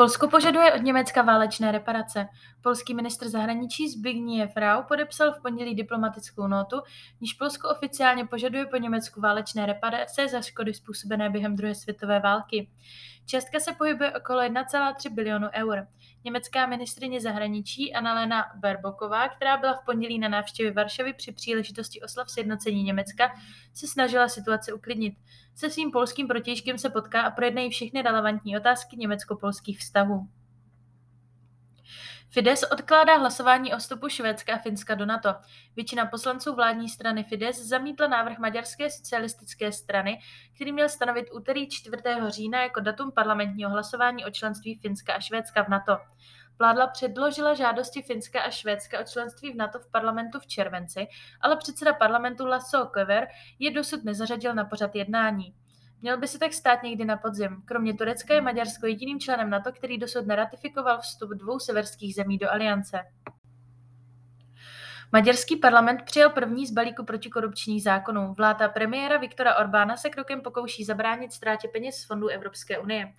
Polsko požaduje od Německa válečné reparace. Polský ministr zahraničí Zbigniew Rau podepsal v pondělí diplomatickou notu, níž Polsko oficiálně požaduje po Německu válečné reparace za škody způsobené během druhé světové války. Částka se pohybuje okolo 1,3 bilionu eur. Německá ministrině zahraničí Annalena Berboková, která byla v pondělí na návštěvě Varšavy při příležitosti oslav sjednocení Německa, se snažila situaci uklidnit. Se svým polským protějškem se potká a projednají všechny relevantní otázky německo-polských vztahů. Fides odkládá hlasování o vstupu Švédska a Finska do NATO. Většina poslanců vládní strany Fides zamítla návrh Maďarské socialistické strany, který měl stanovit úterý 4. října jako datum parlamentního hlasování o členství Finska a Švédska v NATO. Vládla předložila žádosti Finska a Švédska o členství v NATO v parlamentu v červenci, ale předseda parlamentu Lasso Köver je dosud nezařadil na pořad jednání. Měl by se tak stát někdy na podzim. Kromě Turecka je Maďarsko jediným členem NATO, který dosud neratifikoval vstup dvou severských zemí do aliance. Maďarský parlament přijal první z balíku protikorupčních zákonů. Vláda premiéra Viktora Orbána se krokem pokouší zabránit ztrátě peněz z fondů Evropské unie.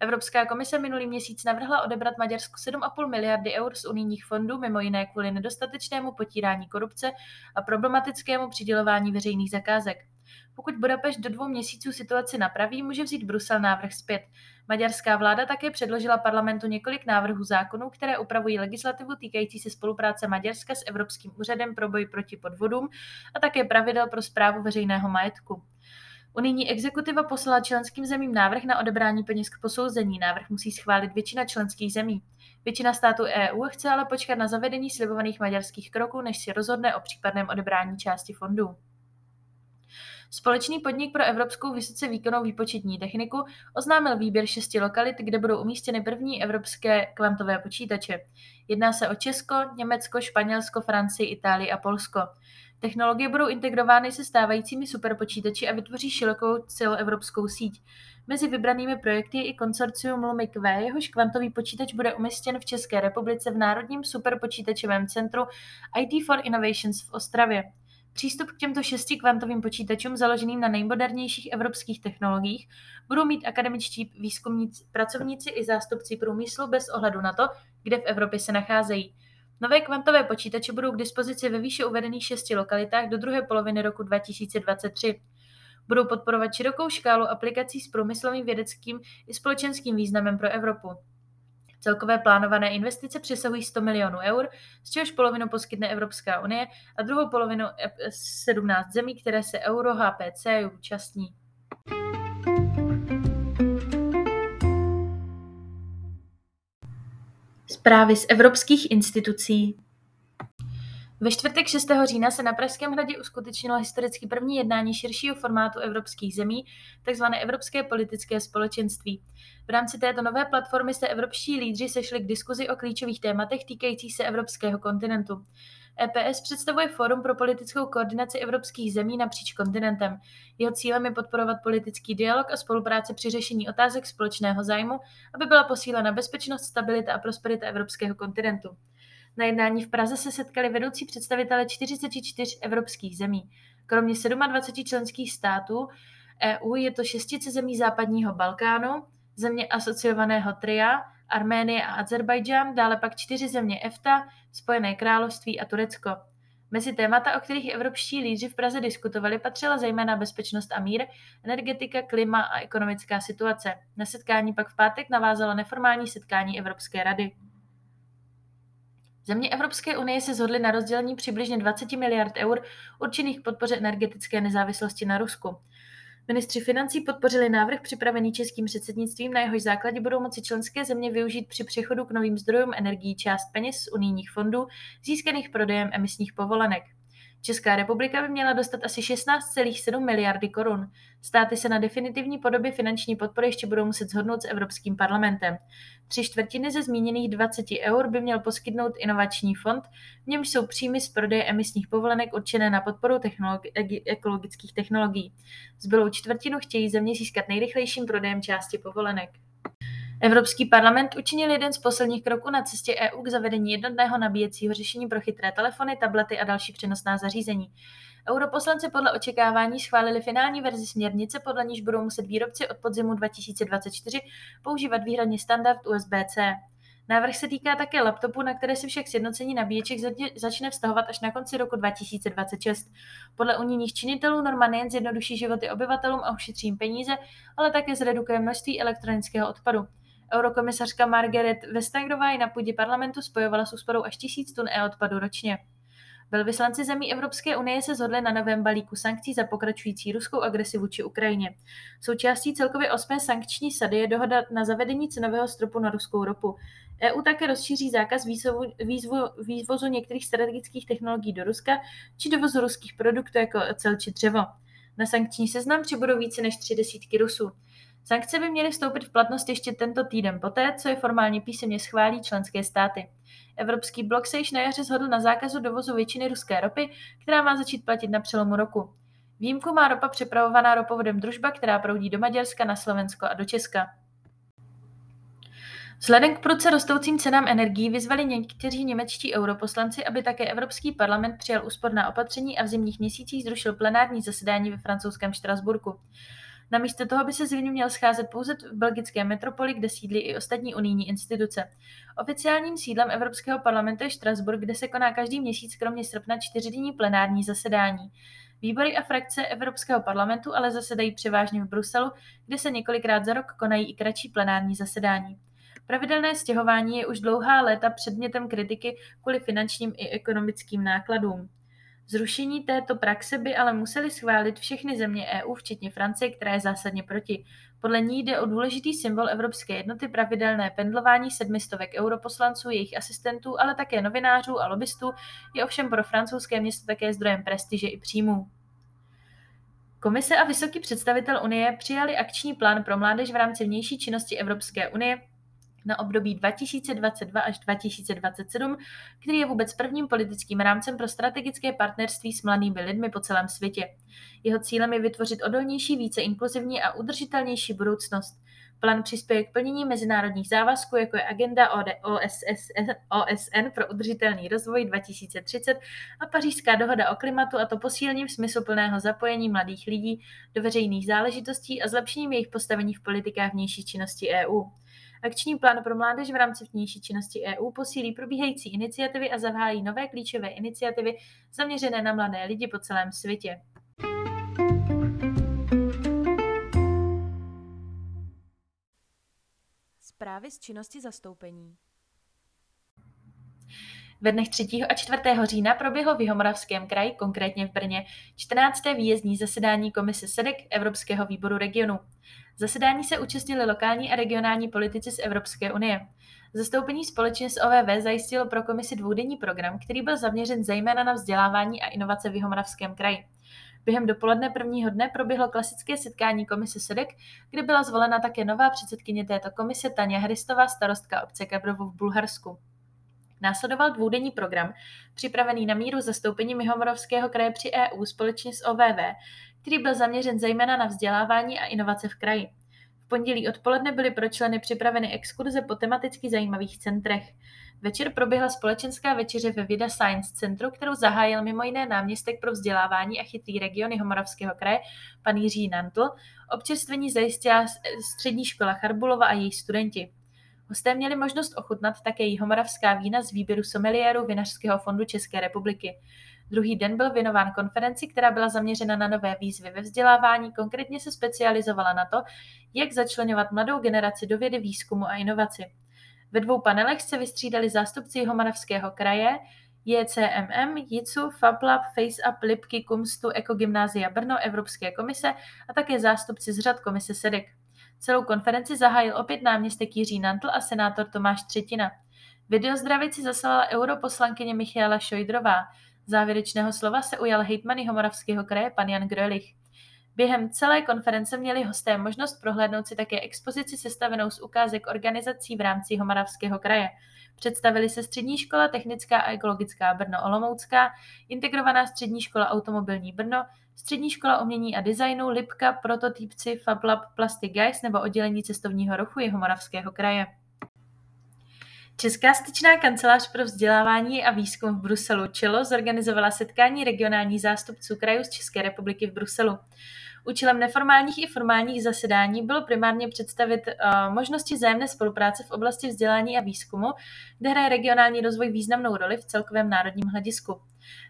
Evropská komise minulý měsíc navrhla odebrat Maďarsku 7,5 miliardy eur z unijních fondů, mimo jiné kvůli nedostatečnému potírání korupce a problematickému přidělování veřejných zakázek. Pokud Budapešť do dvou měsíců situaci napraví, může vzít Brusel návrh zpět. Maďarská vláda také předložila parlamentu několik návrhů zákonů, které upravují legislativu týkající se spolupráce Maďarska s Evropským úřadem pro boj proti podvodům a také pravidel pro zprávu veřejného majetku. Unijní exekutiva poslala členským zemím návrh na odebrání peněz k posouzení. Návrh musí schválit většina členských zemí. Většina států EU chce ale počkat na zavedení slibovaných maďarských kroků, než si rozhodne o případném odebrání části fondů. Společný podnik pro evropskou vysoce výkonnou výpočetní techniku oznámil výběr šesti lokalit, kde budou umístěny první evropské kvantové počítače. Jedná se o Česko, Německo, Španělsko, Francii, Itálii a Polsko. Technologie budou integrovány se stávajícími superpočítači a vytvoří širokou celoevropskou síť. Mezi vybranými projekty je i konsorcium LumiQ, jehož kvantový počítač bude umístěn v České republice v Národním superpočítačovém centru IT for Innovations v Ostravě. Přístup k těmto šesti kvantovým počítačům založeným na nejmodernějších evropských technologiích budou mít akademičtí výzkumníci, pracovníci i zástupci průmyslu bez ohledu na to, kde v Evropě se nacházejí. Nové kvantové počítače budou k dispozici ve výše uvedených šesti lokalitách do druhé poloviny roku 2023. Budou podporovat širokou škálu aplikací s průmyslovým, vědeckým i společenským významem pro Evropu. Celkové plánované investice přesahují 100 milionů eur, z čehož polovinu poskytne Evropská unie a druhou polovinu 17 zemí, které se Euro HPC účastní. Zprávy z evropských institucí ve čtvrtek 6. října se na Pražském hradě uskutečnilo historicky první jednání širšího formátu evropských zemí, tzv. Evropské politické společenství. V rámci této nové platformy se evropští lídři sešli k diskuzi o klíčových tématech týkajících se evropského kontinentu. EPS představuje fórum pro politickou koordinaci evropských zemí napříč kontinentem. Jeho cílem je podporovat politický dialog a spolupráci při řešení otázek společného zájmu, aby byla posílena bezpečnost, stabilita a prosperita evropského kontinentu. Na jednání v Praze se setkali vedoucí představitelé 44 evropských zemí. Kromě 27 členských států EU je to šestice zemí západního Balkánu, země asociovaného tria, Arménie a Azerbajdžán, dále pak čtyři země EFTA, Spojené království a Turecko. Mezi témata, o kterých evropští lídři v Praze diskutovali, patřila zejména bezpečnost a mír, energetika, klima a ekonomická situace. Na setkání pak v pátek navázalo neformální setkání Evropské rady. Země Evropské unie se zhodly na rozdělení přibližně 20 miliard eur určených k podpoře energetické nezávislosti na Rusku. Ministři financí podpořili návrh připravený českým předsednictvím, na jehož základě budou moci členské země využít při přechodu k novým zdrojům energií část peněz z unijních fondů získaných prodejem emisních povolenek. Česká republika by měla dostat asi 16,7 miliardy korun. Státy se na definitivní podobě finanční podpory ještě budou muset shodnout s Evropským parlamentem. Tři čtvrtiny ze zmíněných 20 eur by měl poskytnout inovační fond, v němž jsou příjmy z prodeje emisních povolenek určené na podporu technologi- ekologických technologií. Zbylou čtvrtinu chtějí země získat nejrychlejším prodejem části povolenek. Evropský parlament učinil jeden z posledních kroků na cestě EU k zavedení jednotného nabíjecího řešení pro chytré telefony, tablety a další přenosná zařízení. Europoslanci podle očekávání schválili finální verzi směrnice, podle níž budou muset výrobci od podzimu 2024 používat výhradně standard USB-C. Návrh se týká také laptopu, na které se však sjednocení nabíječek začne vztahovat až na konci roku 2026. Podle unijních činitelů norma nejen zjednoduší životy obyvatelům a ušetří jim peníze, ale také zredukuje množství elektronického odpadu. Eurokomisařka Margaret Vestagrová ji na půdě parlamentu spojovala s úsporou až tisíc tun e-odpadu ročně. Velvyslanci zemí Evropské unie se zhodli na novém balíku sankcí za pokračující ruskou agresi vůči Ukrajině. Součástí celkově osmé sankční sady je dohoda na zavedení cenového stropu na ruskou ropu. EU také rozšíří zákaz výzvu, výzvu, vývozu některých strategických technologií do Ruska či dovozu ruských produktů jako ocel či dřevo. Na sankční seznam přibudou více než tři desítky Rusů. Sankce by měly vstoupit v platnost ještě tento týden poté, co je formálně písemně schválí členské státy. Evropský blok se již na jaře shodl na zákazu dovozu většiny ruské ropy, která má začít platit na přelomu roku. Výjimku má ropa přepravovaná ropovodem Družba, která proudí do Maďarska, na Slovensko a do Česka. Vzhledem k prudce rostoucím cenám energií vyzvali někteří němečtí europoslanci, aby také Evropský parlament přijal úsporná opatření a v zimních měsících zrušil plenární zasedání ve francouzském Štrasburku. Namísto toho by se zřejmě měl scházet pouze v belgické metropoli, kde sídlí i ostatní unijní instituce. Oficiálním sídlem Evropského parlamentu je Štrasburg, kde se koná každý měsíc kromě srpna čtyřdenní plenární zasedání. Výbory a frakce Evropského parlamentu ale zasedají převážně v Bruselu, kde se několikrát za rok konají i kratší plenární zasedání. Pravidelné stěhování je už dlouhá léta předmětem kritiky kvůli finančním i ekonomickým nákladům. Zrušení této praxe by ale museli schválit všechny země EU, včetně Francie, která je zásadně proti. Podle ní jde o důležitý symbol evropské jednoty pravidelné pendlování sedmistovek europoslanců, jejich asistentů, ale také novinářů a lobbystů je ovšem pro francouzské město také zdrojem prestiže i příjmů. Komise a vysoký představitel Unie přijali akční plán pro mládež v rámci vnější činnosti Evropské unie, na období 2022 až 2027, který je vůbec prvním politickým rámcem pro strategické partnerství s mladými lidmi po celém světě. Jeho cílem je vytvořit odolnější, více inkluzivní a udržitelnější budoucnost. Plán přispěje k plnění mezinárodních závazků, jako je agenda OSN pro udržitelný rozvoj 2030 a pařížská dohoda o klimatu, a to posílením smysluplného zapojení mladých lidí do veřejných záležitostí a zlepšením jejich postavení v politikách vnější činnosti EU. Akční plán pro mládež v rámci vnější činnosti EU posílí probíhající iniciativy a zahájí nové klíčové iniciativy zaměřené na mladé lidi po celém světě. Zprávy z činnosti zastoupení. Ve dnech 3. a 4. října proběhlo v Jihomoravském kraji, konkrétně v Brně, 14. výjezdní zasedání Komise SEDEK Evropského výboru regionu. Zasedání se účastnili lokální a regionální politici z Evropské unie. Zastoupení společně s OVV zajistilo pro komisi dvoudenní program, který byl zaměřen zejména na vzdělávání a inovace v Jihomoravském kraji. Během dopoledne prvního dne proběhlo klasické setkání komise SEDEK, kde byla zvolena také nová předsedkyně této komise Tania Hristová, starostka obce Kabrovo v Bulharsku. Následoval dvoudenní program, připravený na míru zastoupení Mihomorovského kraje při EU společně s OVV, který byl zaměřen zejména na vzdělávání a inovace v kraji. V pondělí odpoledne byly pro členy připraveny exkurze po tematicky zajímavých centrech. Večer proběhla společenská večeře ve Vida Science Centru, kterou zahájil mimo jiné náměstek pro vzdělávání a chytrý region Jihomoravského kraje, pan Jiří Nantl. Občerstvení zajistila střední škola Charbulova a její studenti. Hosté měli možnost ochutnat také jihomoravská vína z výběru someliéru Vinařského fondu České republiky. Druhý den byl věnován konferenci, která byla zaměřena na nové výzvy ve vzdělávání, konkrétně se specializovala na to, jak začlenovat mladou generaci do vědy, výzkumu a inovaci. Ve dvou panelech se vystřídali zástupci Jihomoravského kraje, JCMM, JICU, FabLab, FaceUp, Lipky, Kumstu, Ekogymnázia Brno, Evropské komise a také zástupci z řad komise SEDEK. Celou konferenci zahájil opět náměstek Jiří Nantl a senátor Tomáš Třetina. Videozdravici zaslala europoslankyně Michaela Šojdrová. Závěrečného slova se ujal hejtman Homoravského kraje pan Jan Grölich. Během celé konference měli hosté možnost prohlédnout si také expozici sestavenou z ukázek organizací v rámci Jihomoravského kraje. Představili se Střední škola technická a ekologická Brno Olomoucká, Integrovaná střední škola automobilní Brno, Střední škola umění a designu Lipka, prototypci FabLab Plastic Guys nebo oddělení cestovního ruchu Jihomoravského kraje. Česká styčná kancelář pro vzdělávání a výzkum v Bruselu Čelo zorganizovala setkání regionálních zástupců krajů z České republiky v Bruselu. Účelem neformálních i formálních zasedání bylo primárně představit uh, možnosti vzájemné spolupráce v oblasti vzdělání a výzkumu, kde hraje regionální rozvoj významnou roli v celkovém národním hledisku.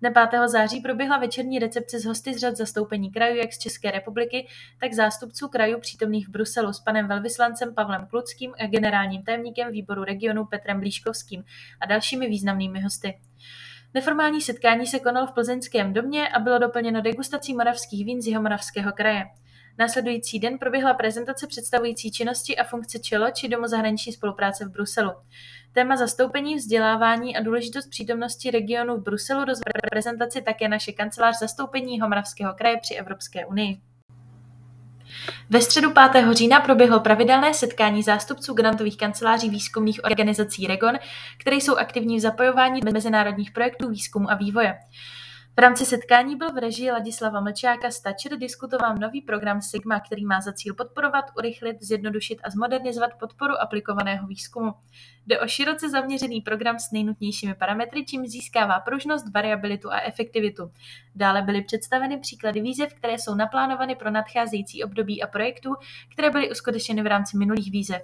Dne 5. září proběhla večerní recepce s hosty z řad zastoupení krajů jak z České republiky, tak zástupců krajů přítomných v Bruselu s panem velvyslancem Pavlem Kluckým a generálním tajemníkem výboru regionu Petrem Blíškovským a dalšími významnými hosty. Neformální setkání se konalo v Plzeňském domě a bylo doplněno degustací moravských vín z Jihomoravského kraje. Následující den proběhla prezentace představující činnosti a funkce ČELO či Domu zahraniční spolupráce v Bruselu. Téma zastoupení, vzdělávání a důležitost přítomnosti regionu v Bruselu rozvedla prezentaci také naše kancelář zastoupení Jihomoravského kraje při Evropské unii. Ve středu 5. října proběhlo pravidelné setkání zástupců grantových kanceláří výzkumných organizací REGON, které jsou aktivní v zapojování mezinárodních projektů výzkumu a vývoje. V rámci setkání byl v režii Ladislava Mlčáka Stačer diskutován nový program Sigma, který má za cíl podporovat, urychlit, zjednodušit a zmodernizovat podporu aplikovaného výzkumu. Jde o široce zaměřený program s nejnutnějšími parametry, čím získává pružnost, variabilitu a efektivitu. Dále byly představeny příklady výzev, které jsou naplánovány pro nadcházející období a projektů, které byly uskutečněny v rámci minulých výzev.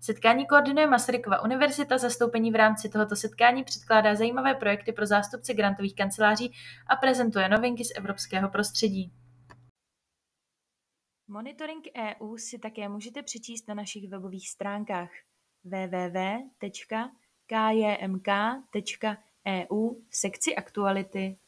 Setkání koordinuje Masarykova univerzita, zastoupení v rámci tohoto setkání předkládá zajímavé projekty pro zástupce grantových kanceláří a prezentuje novinky z evropského prostředí. Monitoring EU si také můžete přečíst na našich webových stránkách www.kjmk.eu v sekci aktuality